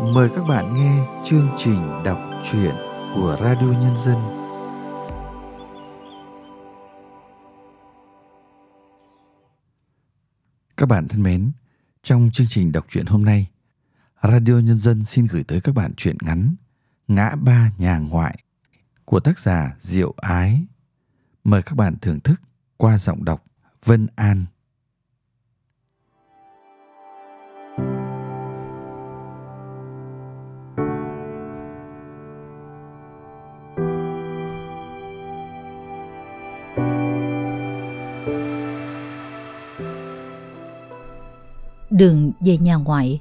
mời các bạn nghe chương trình đọc truyện của Radio Nhân dân. Các bạn thân mến, trong chương trình đọc truyện hôm nay, Radio Nhân dân xin gửi tới các bạn truyện ngắn Ngã ba nhà ngoại của tác giả Diệu Ái. Mời các bạn thưởng thức qua giọng đọc Vân An. Đường về nhà ngoại,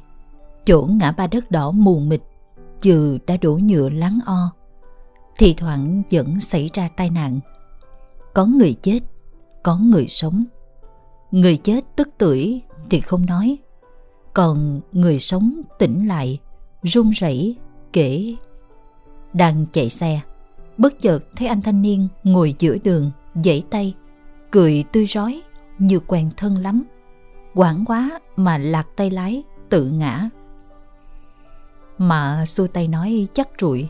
chỗ ngã ba đất đỏ mù mịt, trừ đã đổ nhựa lắng o. Thì thoảng vẫn xảy ra tai nạn. Có người chết, có người sống. Người chết tức tuổi thì không nói. Còn người sống tỉnh lại, run rẩy kể. Đang chạy xe, bất chợt thấy anh thanh niên ngồi giữa đường, giãy tay, cười tươi rói như quen thân lắm quảng quá mà lạc tay lái, tự ngã. Mà xua tay nói chắc rụi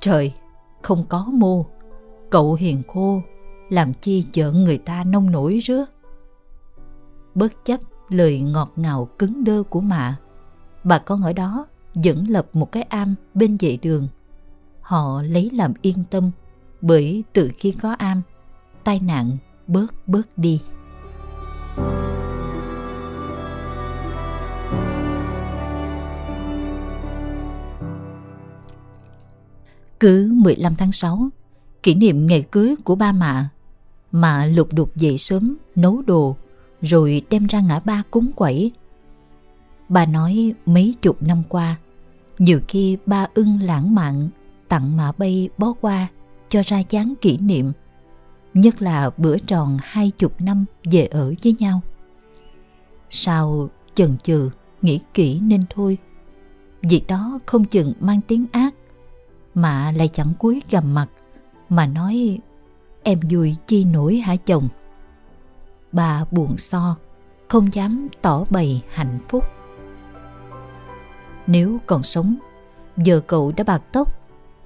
trời, không có mô. Cậu hiền khô, làm chi chợ người ta nông nổi rứa? Bất chấp lời ngọt ngào cứng đơ của mạ, bà con ở đó vẫn lập một cái am bên vệ đường. Họ lấy làm yên tâm, bởi từ khi có am, tai nạn bớt bớt đi. Cứ 15 tháng 6, kỷ niệm ngày cưới của ba mạ, mạ lục đục dậy sớm nấu đồ rồi đem ra ngã ba cúng quẩy. Bà nói mấy chục năm qua, nhiều khi ba ưng lãng mạn tặng mạ bay bó qua cho ra dáng kỷ niệm, nhất là bữa tròn hai chục năm về ở với nhau. Sao chần chừ, nghĩ kỹ nên thôi. Việc đó không chừng mang tiếng ác mà lại chẳng cúi gầm mặt, mà nói, em vui chi nổi hả chồng? Bà buồn so, không dám tỏ bày hạnh phúc. Nếu còn sống, giờ cậu đã bạc tóc,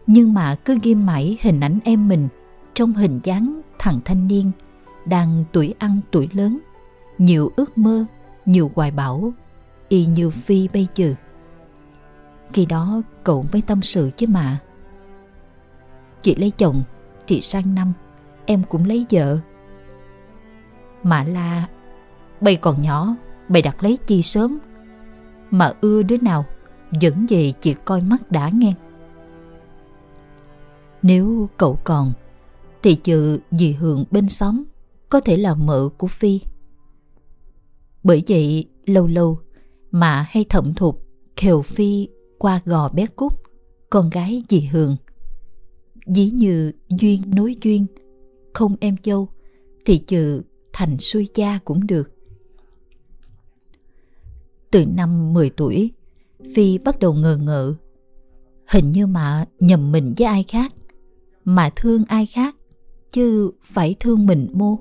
nhưng mà cứ ghim mãi hình ảnh em mình trong hình dáng thằng thanh niên đang tuổi ăn tuổi lớn, nhiều ước mơ, nhiều hoài bão, y như phi bây giờ. Khi đó cậu mới tâm sự chứ mà Chị lấy chồng, Thì sang năm, Em cũng lấy vợ. Mà la, Bây còn nhỏ, Bày đặt lấy chi sớm. Mà ưa đứa nào, Dẫn về chị coi mắt đã nghe. Nếu cậu còn, Thì trừ dì Hường bên xóm, Có thể là mợ của Phi. Bởi vậy, lâu lâu Mà hay thẩm thục, khều Phi qua gò bé Cúc, Con gái dì Hường. Dí như duyên nối duyên, Không em dâu, Thì trừ thành xuôi cha cũng được. Từ năm 10 tuổi, Phi bắt đầu ngờ ngợ. Hình như mà nhầm mình với ai khác, Mà thương ai khác, Chứ phải thương mình mô.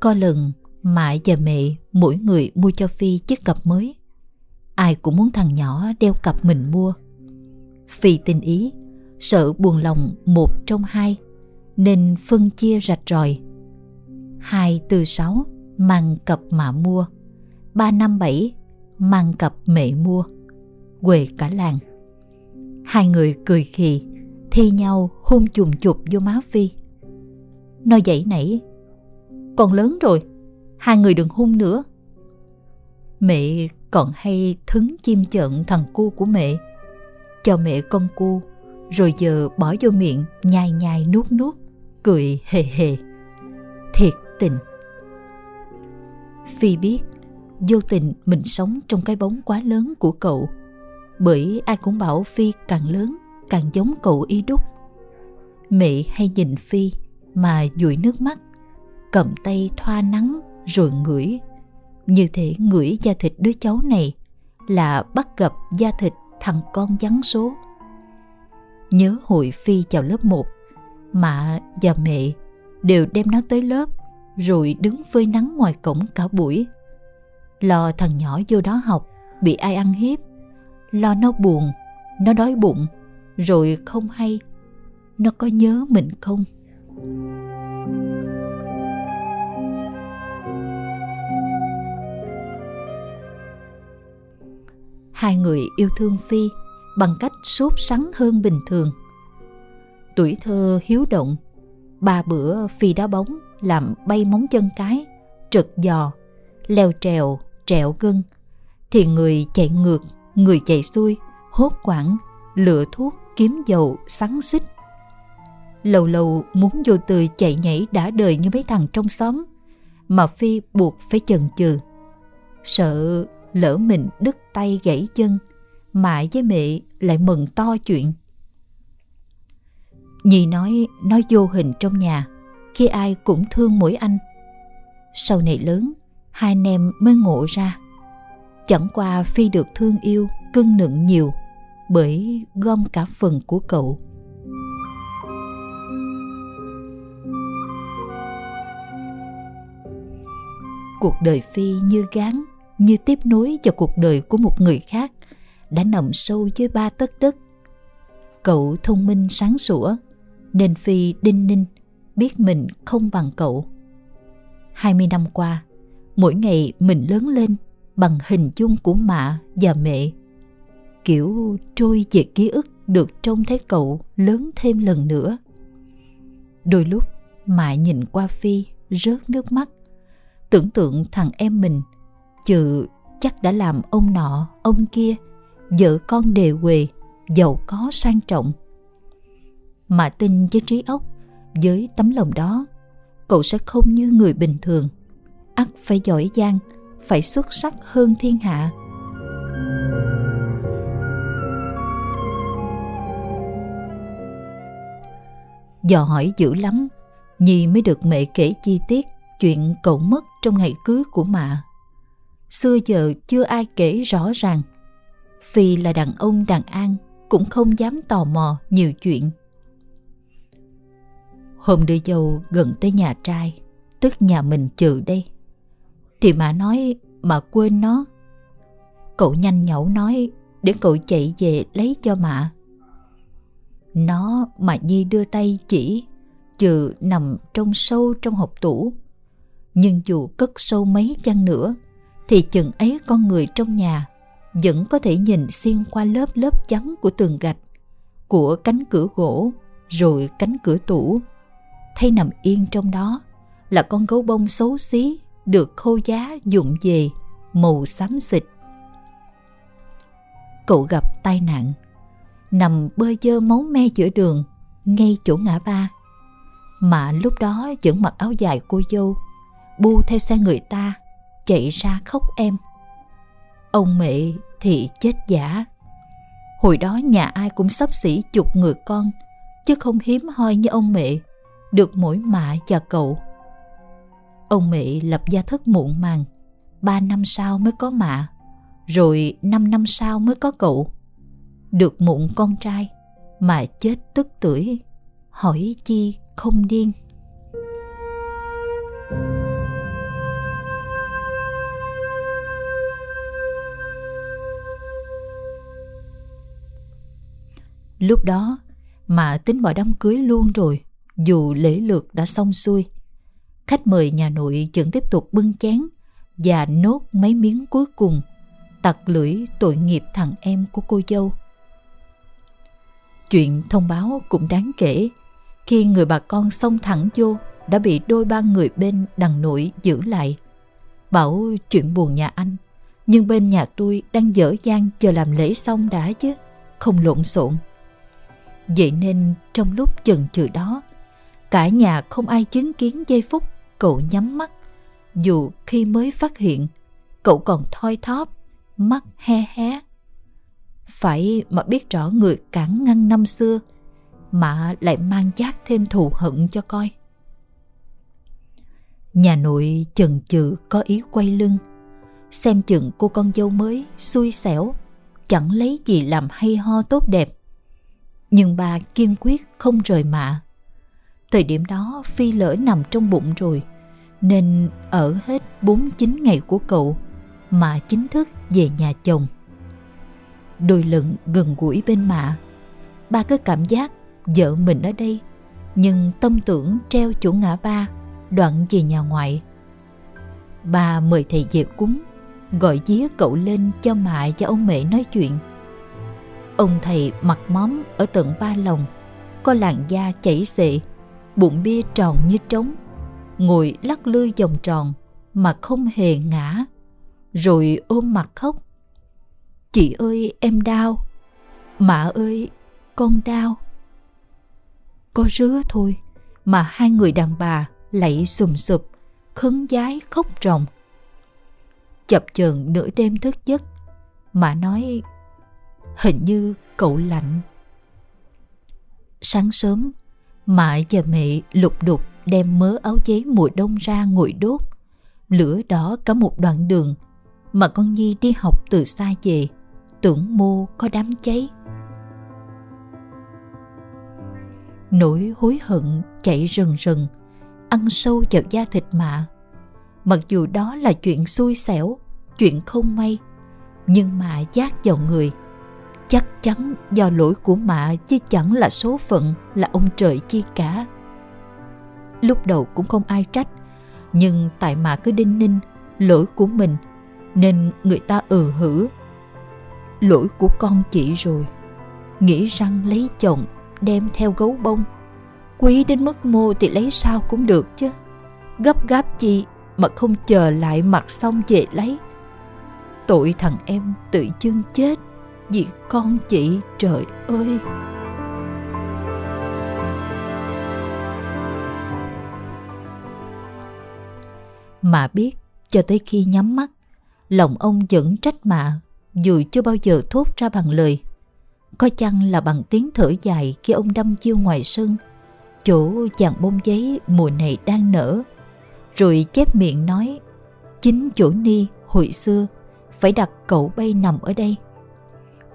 Có lần mẹ và mẹ mỗi người mua cho Phi chiếc cặp mới. Ai cũng muốn thằng nhỏ đeo cặp mình mua. Phi tình ý sợ buồn lòng một trong hai, nên phân chia rạch ròi. Hai từ sáu, mang cặp mà mua. Ba năm bảy, mang cặp mẹ mua. Quề cả làng. Hai người cười khì thi nhau hôn chùm chụp vô má phi. Nó dậy nảy, còn lớn rồi, hai người đừng hung nữa. Mẹ còn hay thứng chim chợn thằng cu của mẹ, cho mẹ con cu rồi giờ bỏ vô miệng, nhai nhai nuốt nuốt, cười hề hề. Thiệt tình. Phi biết, vô tình mình sống trong cái bóng quá lớn của cậu. Bởi ai cũng bảo phi càng lớn, càng giống cậu y đúc. Mẹ hay nhìn phi mà dụi nước mắt, cầm tay thoa nắng rồi ngửi. Như thể ngửi da thịt đứa cháu này là bắt gặp da thịt thằng con vắng số. Nhớ hội Phi vào lớp 1 Mạ và mẹ đều đem nó tới lớp Rồi đứng phơi nắng ngoài cổng cả buổi. Lo thằng nhỏ vô đó học Bị ai ăn hiếp. Lo nó buồn, nó đói bụng, rồi không hay, nó có nhớ mình không? Hai người yêu thương Phi bằng cách sốt sắng hơn bình thường. Tuổi thơ hiếu động, ba bữa Phi đá bóng làm bay móng chân cái, trật giò, leo trèo, trẹo gân, thì người chạy ngược, người chạy xuôi, hốt quảng, lựa thuốc, kiếm dầu, sắn xích. Lâu lâu muốn vô từ chạy nhảy đã đời như mấy thằng trong xóm, mà Phi buộc phải chần chừ. Sợ lỡ mình đứt tay gãy chân, mãi với mẹ lại mừng to chuyện. Nhi nói nói vô hình trong nhà, khi ai cũng thương mỗi anh. Sau này lớn, hai anh em mới ngộ ra. Chẳng qua Phi được thương yêu, cưng nựng nhiều bởi gom cả phần của cậu. Cuộc đời Phi như gán, như tiếp nối cho cuộc đời của một người khác đã nằm sâu dưới ba tấc đất. Cậu thông minh sáng sủa, nên Phi đinh ninh biết mình không bằng cậu. 20 năm qua, mỗi ngày mình lớn lên bằng hình dung của mạ và mẹ. Kiểu trôi về ký ức được trông thấy cậu lớn thêm lần nữa. Đôi lúc mạ nhìn qua Phi rớt nước mắt, tưởng tượng thằng em mình chừ chắc đã làm ông nọ, ông kia, vợ con đề quề, giàu có sang trọng. Mà tin với trí óc, với tấm lòng đó, cậu sẽ không như người bình thường. ắt phải giỏi giang, phải xuất sắc hơn thiên hạ. Dò hỏi dữ lắm, Nhi mới được mẹ kể chi tiết chuyện cậu mất trong ngày cưới của mạ. Xưa giờ chưa ai kể rõ ràng vì là đàn ông đàn an, cũng không dám tò mò nhiều chuyện. Hôm đưa dâu gần tới nhà trai, tức nhà mình chừ đây. Thì mà nói mà quên nó. Cậu nhanh nhẩu nói để cậu chạy về lấy cho mạ. Nó mà Nhi đưa tay chỉ, chừ nằm trong sâu trong hộp tủ. Nhưng dù cất sâu mấy chăng nữa, thì chừng ấy con người trong nhà vẫn có thể nhìn xuyên qua lớp lớp trắng của tường gạch, của cánh cửa gỗ, rồi cánh cửa tủ. Thấy nằm yên trong đó là con gấu bông xấu xí được khô giá dụng về màu xám xịt. Cậu gặp tai nạn, nằm bơ dơ máu me giữa đường, ngay chỗ ngã ba. Mà lúc đó vẫn mặc áo dài cô dâu, bu theo xe người ta, chạy ra khóc em. Ông mẹ thì chết giả. Hồi đó nhà ai cũng sắp xỉ chục người con, chứ không hiếm hoi như ông mẹ, được mỗi mạ và cậu. Ông mẹ lập gia thất muộn màng, ba năm sau mới có mạ, rồi năm năm sau mới có cậu. Được mụn con trai, mà chết tức tuổi, hỏi chi không điên. Lúc đó mà tính bỏ đám cưới luôn rồi, dù lễ lượt đã xong xuôi. Khách mời nhà nội vẫn tiếp tục bưng chén và nốt mấy miếng cuối cùng, tặc lưỡi tội nghiệp thằng em của cô dâu. Chuyện thông báo cũng đáng kể, khi người bà con xông thẳng vô đã bị đôi ba người bên đằng nội giữ lại. Bảo chuyện buồn nhà anh, nhưng bên nhà tôi đang dở dang chờ làm lễ xong đã chứ, không lộn xộn. Vậy nên trong lúc chần chừ đó, cả nhà không ai chứng kiến giây phút cậu nhắm mắt. Dù khi mới phát hiện, cậu còn thoi thóp, mắt he hé. Phải mà biết rõ người cản ngăn năm xưa, mà lại mang giác thêm thù hận cho coi. Nhà nội chần chừ có ý quay lưng, xem chừng cô con dâu mới xui xẻo, chẳng lấy gì làm hay ho tốt đẹp nhưng bà kiên quyết không rời mạ. Thời điểm đó Phi lỡ nằm trong bụng rồi, nên ở hết 49 ngày của cậu mà chính thức về nhà chồng. đôi lần gần gũi bên mạ ba có cảm giác vợ mình ở đây nhưng tâm tưởng treo chỗ ngã ba đoạn về nhà ngoại bà mời thầy về cúng gọi día cậu lên cho mạ và ông mẹ nói chuyện ông thầy mặt móm ở tận ba lòng có làn da chảy xệ, bụng bia tròn như trống. Ngồi lắc lư vòng tròn mà không hề ngã, rồi ôm mặt khóc. Chị ơi, em đau. Mạ ơi, con đau. Có rứa thôi mà hai người đàn bà lạy sùm sụp, khấn giái khóc ròng. Chập chờn nửa đêm thức giấc mà nói hình như cậu lạnh. Sáng sớm mẹ và mẹ lục đục đem mớ áo giấy mùa đông ra ngồi đốt. Lửa đỏ cả một đoạn đường, mà con nhi đi học từ xa về, tưởng mô có đám cháy. Nỗi hối hận chạy rần rần, ăn sâu vào da thịt mạ. Mặc dù đó là chuyện xui xẻo, chuyện không may, nhưng mà giác vào người chắc chắn do lỗi của mạ chứ chẳng là số phận là ông trời chi cả. Lúc đầu cũng không ai trách, nhưng tại mạ cứ đinh ninh lỗi của mình nên người ta ừ hử. Lỗi của con chị rồi, nghĩ rằng lấy chồng, đem theo gấu bông. Quý đến mức mô thì lấy sao cũng được chứ. Gấp gáp chi mà không chờ lại mặt xong về lấy. Tội thằng em tự chưng chết vì con chị trời ơi. Mà biết, cho tới khi nhắm mắt, lòng ông vẫn trách mạ, dù chưa bao giờ thốt ra bằng lời. Có chăng là bằng tiếng thở dài khi ông đâm chiêu ngoài sân, chỗ chàng bông giấy mùa này đang nở, rồi chép miệng nói, chính chỗ ni hồi xưa, phải đặt cậu bay nằm ở đây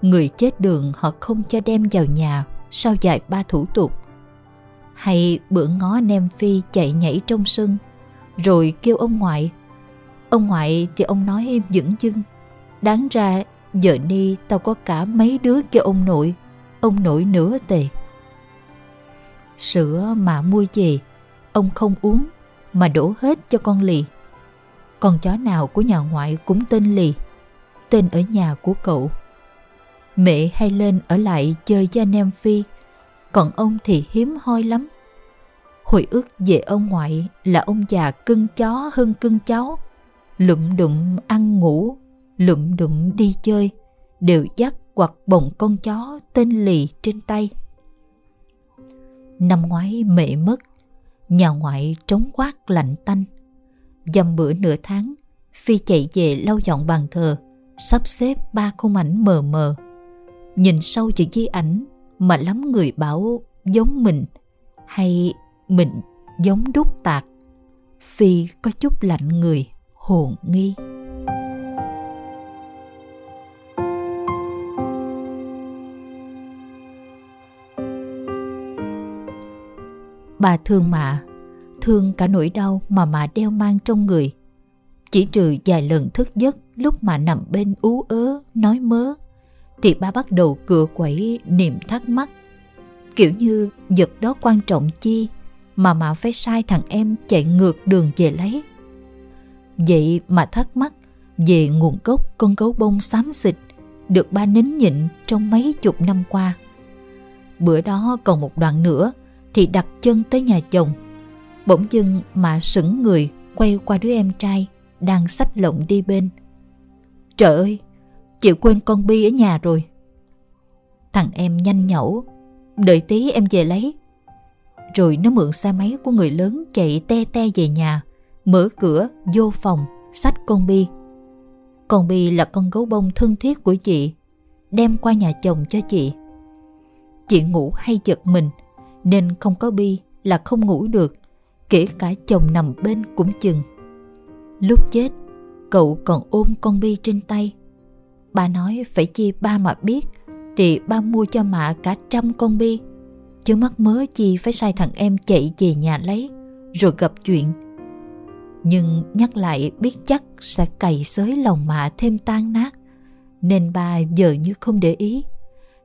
người chết đường họ không cho đem vào nhà sau dài ba thủ tục. Hay bữa ngó nem phi chạy nhảy trong sân, rồi kêu ông ngoại. Ông ngoại thì ông nói dững dưng đáng ra giờ ni tao có cả mấy đứa kêu ông nội ông nội nữa tề. Sữa mà mua về, ông không uống mà đổ hết cho con lì. Con chó nào của nhà ngoại cũng tên lì, tên ở nhà của cậu mẹ hay lên ở lại chơi với anh em phi. Còn ông thì hiếm hoi lắm. Hồi ức về ông ngoại là ông già cưng chó hơn cưng cháu. Lụm đụng ăn ngủ, lụm đụng đi chơi, đều dắt hoặc bồng con chó tên lì trên tay. Năm ngoái mẹ mất, nhà ngoại trống quát lạnh tanh. Dầm bữa nửa tháng, phi chạy về lau dọn bàn thờ, sắp xếp ba khung ảnh mờ mờ nhìn sâu vào di ảnh mà lắm người bảo giống mình hay mình giống đúc tạc. Phi có chút lạnh người hồn nghi. Bà thương mạ thương cả nỗi đau mà mạ đeo mang trong người. Chỉ trừ vài lần thức giấc lúc mà nằm bên ú ớ, nói mớ thì ba bắt đầu cựa quẩy niềm thắc mắc. Kiểu như vật đó quan trọng chi mà mà phải sai thằng em chạy ngược đường về lấy. Vậy mà thắc mắc về nguồn gốc con gấu bông xám xịt được ba nín nhịn trong mấy chục năm qua. Bữa đó còn một đoạn nữa thì đặt chân tới nhà chồng. Bỗng dưng mà sững người quay qua đứa em trai đang sách lộng đi bên. Trời ơi chị quên con bi ở nhà rồi. Thằng em nhanh nhẩu, đợi tí em về lấy. Rồi nó mượn xe máy của người lớn chạy te te về nhà, mở cửa, vô phòng, xách con bi. Con bi là con gấu bông thân thiết của chị, đem qua nhà chồng cho chị. Chị ngủ hay giật mình, nên không có bi là không ngủ được, kể cả chồng nằm bên cũng chừng. Lúc chết, cậu còn ôm con bi trên tay bà nói phải chi ba mà biết thì ba mua cho mạ cả trăm con bi chứ mắc mớ chi phải sai thằng em chạy về nhà lấy rồi gặp chuyện nhưng nhắc lại biết chắc sẽ cày xới lòng mạ thêm tan nát Nên ba giờ như không để ý.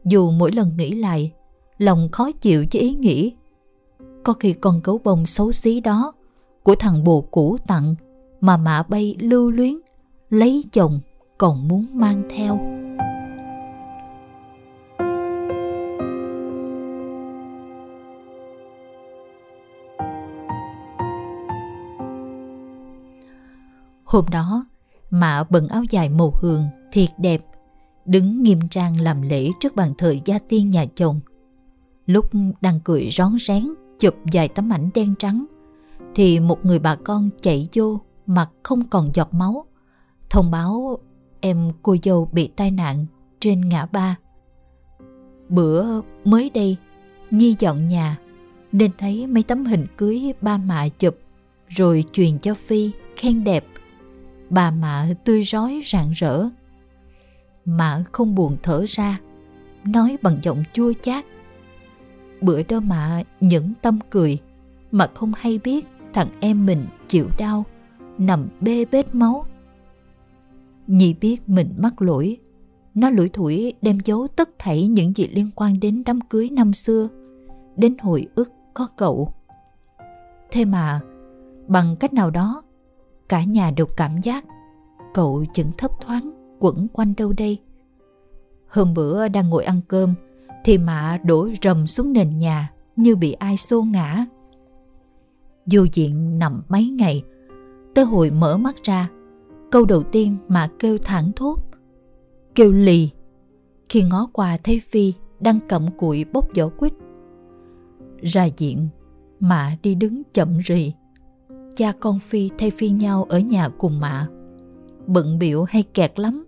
Dù mỗi lần nghĩ lại, lòng khó chịu với ý nghĩ. Có khi con gấu bông xấu xí đó của thằng bồ cũ tặng mà mạ bay lưu luyến, lấy chồng còn muốn mang theo. Hôm đó, Mạ bận áo dài màu hường, thiệt đẹp, đứng nghiêm trang làm lễ trước bàn thờ gia tiên nhà chồng. Lúc đang cười rón rén, chụp vài tấm ảnh đen trắng, thì một người bà con chạy vô, mặt không còn giọt máu, thông báo em cô dâu bị tai nạn trên ngã ba. Bữa mới đây, Nhi dọn nhà, nên thấy mấy tấm hình cưới ba mạ chụp, rồi truyền cho Phi khen đẹp bà mạ tươi rói rạng rỡ. Mạ không buồn thở ra, nói bằng giọng chua chát. Bữa đó mạ những tâm cười, mà không hay biết thằng em mình chịu đau, nằm bê bết máu. Nhi biết mình mắc lỗi, nó lủi thủi đem giấu tất thảy những gì liên quan đến đám cưới năm xưa, đến hồi ức có cậu. Thế mà, bằng cách nào đó, cả nhà đều cảm giác cậu chững thấp thoáng quẩn quanh đâu đây. Hôm bữa đang ngồi ăn cơm thì mạ đổ rầm xuống nền nhà như bị ai xô ngã. Vô diện nằm mấy ngày tới hồi mở mắt ra câu đầu tiên mà kêu thẳng thốt kêu lì khi ngó qua thấy phi đang cầm cụi bốc vỏ quýt ra diện mạ đi đứng chậm rì cha con Phi thay phi nhau ở nhà cùng mạ. Bận biểu hay kẹt lắm,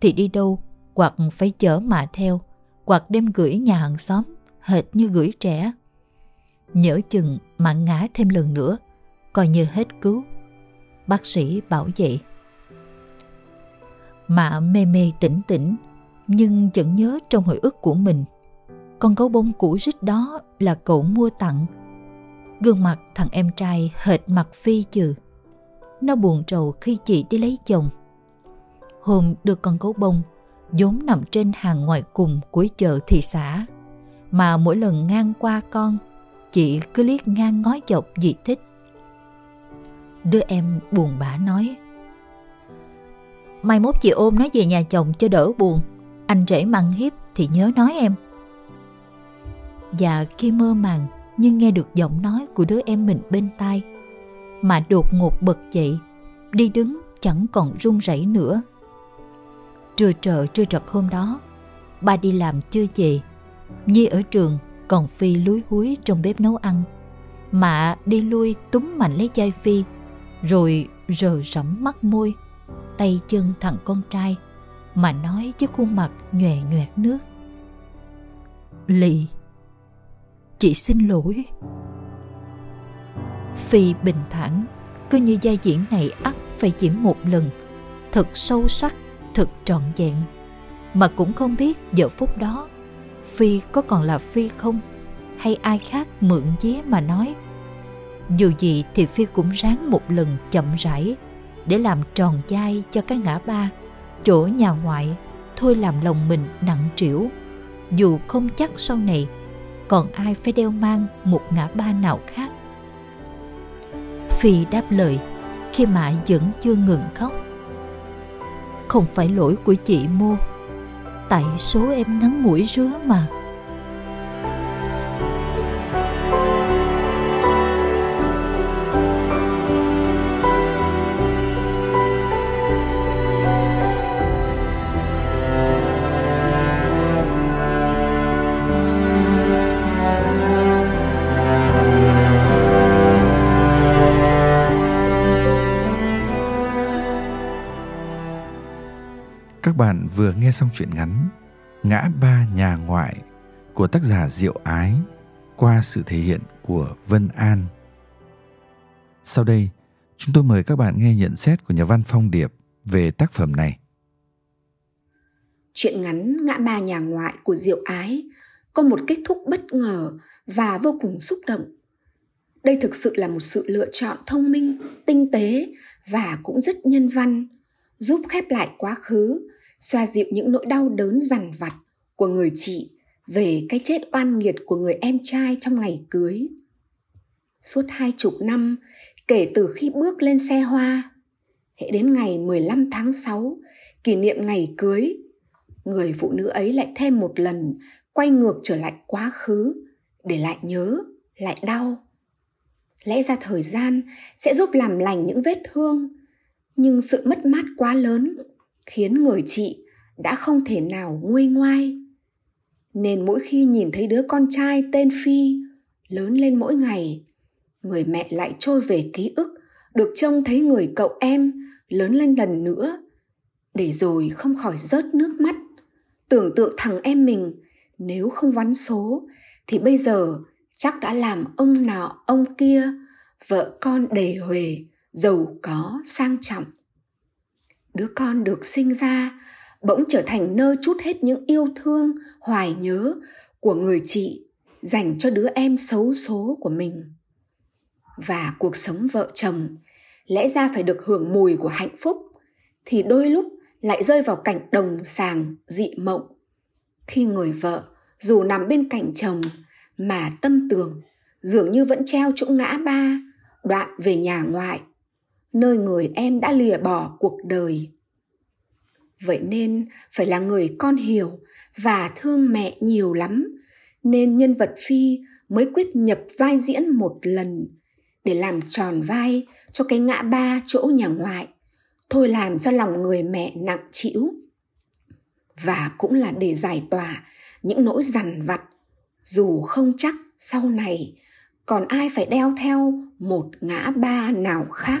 thì đi đâu hoặc phải chở mạ theo, hoặc đem gửi nhà hàng xóm, hệt như gửi trẻ. Nhỡ chừng mà ngã thêm lần nữa, coi như hết cứu. Bác sĩ bảo vậy mà mê mê tỉnh tỉnh nhưng vẫn nhớ trong hồi ức của mình. Con gấu bông cũ rích đó là cậu mua tặng Gương mặt thằng em trai hệt mặt Phi trừ. Nó buồn trầu khi chị đi lấy chồng. Hôm đưa con gấu bông, vốn nằm trên hàng ngoài cùng của chợ thị xã. Mà mỗi lần ngang qua con, chị cứ liếc ngang ngó dọc dị thích. Đứa em buồn bã nói. Mai mốt chị ôm nó về nhà chồng cho đỡ buồn. Anh rể măng hiếp thì nhớ nói em. Và khi mơ màng, nhưng nghe được giọng nói của đứa em mình bên tai, mà đột ngột bật dậy, đi đứng chẳng còn run rẩy nữa trưa trợ, trưa trật hôm đó, ba đi làm chưa về nhi ở trường còn phi lúi húi trong bếp nấu ăn mạ đi lui túm mạnh lấy chai phi, rồi rờ rẫm mắt môi tay chân thằng con trai mà nói với khuôn mặt nhòe nhoẹt nước. Lì, chị xin lỗi. Phi bình thản, cứ như giai diễn này ắt phải diễn một lần, thật sâu sắc, thật trọn vẹn. Mà cũng không biết giờ phút đó phi có còn là phi không, hay ai khác mượn vía mà nói. Dù gì thì phi cũng ráng một lần chậm rãi để làm tròn vai cho cái ngã ba. Chỗ nhà ngoại, thôi làm lòng mình nặng trĩu. Dù không chắc sau này, còn ai phải đeo mang một ngã ba nào khác? Phi đáp lời, khi mà vẫn chưa ngừng khóc. Không phải lỗi của chị mô tại số em ngắn mũi rứa mà. Các bạn vừa nghe xong chuyện ngắn Ngã ba nhà ngoại của tác giả Diệu Ái qua sự thể hiện của Vân An. Sau đây, chúng tôi mời các bạn nghe nhận xét của nhà văn Phong Điệp về tác phẩm này. Chuyện ngắn Ngã ba nhà ngoại của Diệu Ái có một kết thúc bất ngờ và vô cùng xúc động. Đây thực sự là một sự lựa chọn thông minh, tinh tế và cũng rất nhân văn, giúp khép lại quá khứ xoa dịu những nỗi đau đớn dằn vặt của người chị về cái chết oan nghiệt của người em trai trong ngày cưới. Suốt hai chục năm kể từ khi bước lên xe hoa, hệ đến ngày 15 tháng 6, kỷ niệm ngày cưới, người phụ nữ ấy lại thêm một lần quay ngược trở lại quá khứ để lại nhớ, lại đau. Lẽ ra thời gian sẽ giúp làm lành những vết thương, nhưng sự mất mát quá lớn khiến người chị đã không thể nào nguôi ngoai. Nên mỗi khi nhìn thấy đứa con trai tên phi lớn lên mỗi ngày, người mẹ lại trôi về ký ức được trông thấy người cậu em lớn lên lần nữa, để rồi không khỏi rớt nước mắt. Tưởng tượng thằng em mình nếu không vắn số, thì bây giờ chắc đã làm ông nọ, ông kia, vợ con đề huề giàu có, sang trọng. Đứa con được sinh ra, bỗng trở thành nơi chút hết những yêu thương, hoài nhớ của người chị dành cho đứa em xấu số của mình. Và cuộc sống vợ chồng lẽ ra phải được hưởng mùi của hạnh phúc, thì đôi lúc lại rơi vào cảnh đồng sàng, dị mộng. Khi người vợ, dù nằm bên cạnh chồng, mà tâm tường dường như vẫn treo chỗ ngã ba, đoạn về nhà ngoại nơi người em đã lìa bỏ cuộc đời. Vậy nên phải là người con hiểu và thương mẹ nhiều lắm, nên nhân vật phi mới quyết nhập vai diễn một lần để làm tròn vai cho cái ngã ba chỗ nhà ngoại, thôi làm cho lòng người mẹ nặng chịu và cũng là để giải tỏa những nỗi dằn vặt, dù không chắc sau này còn ai phải đeo theo một ngã ba nào khác.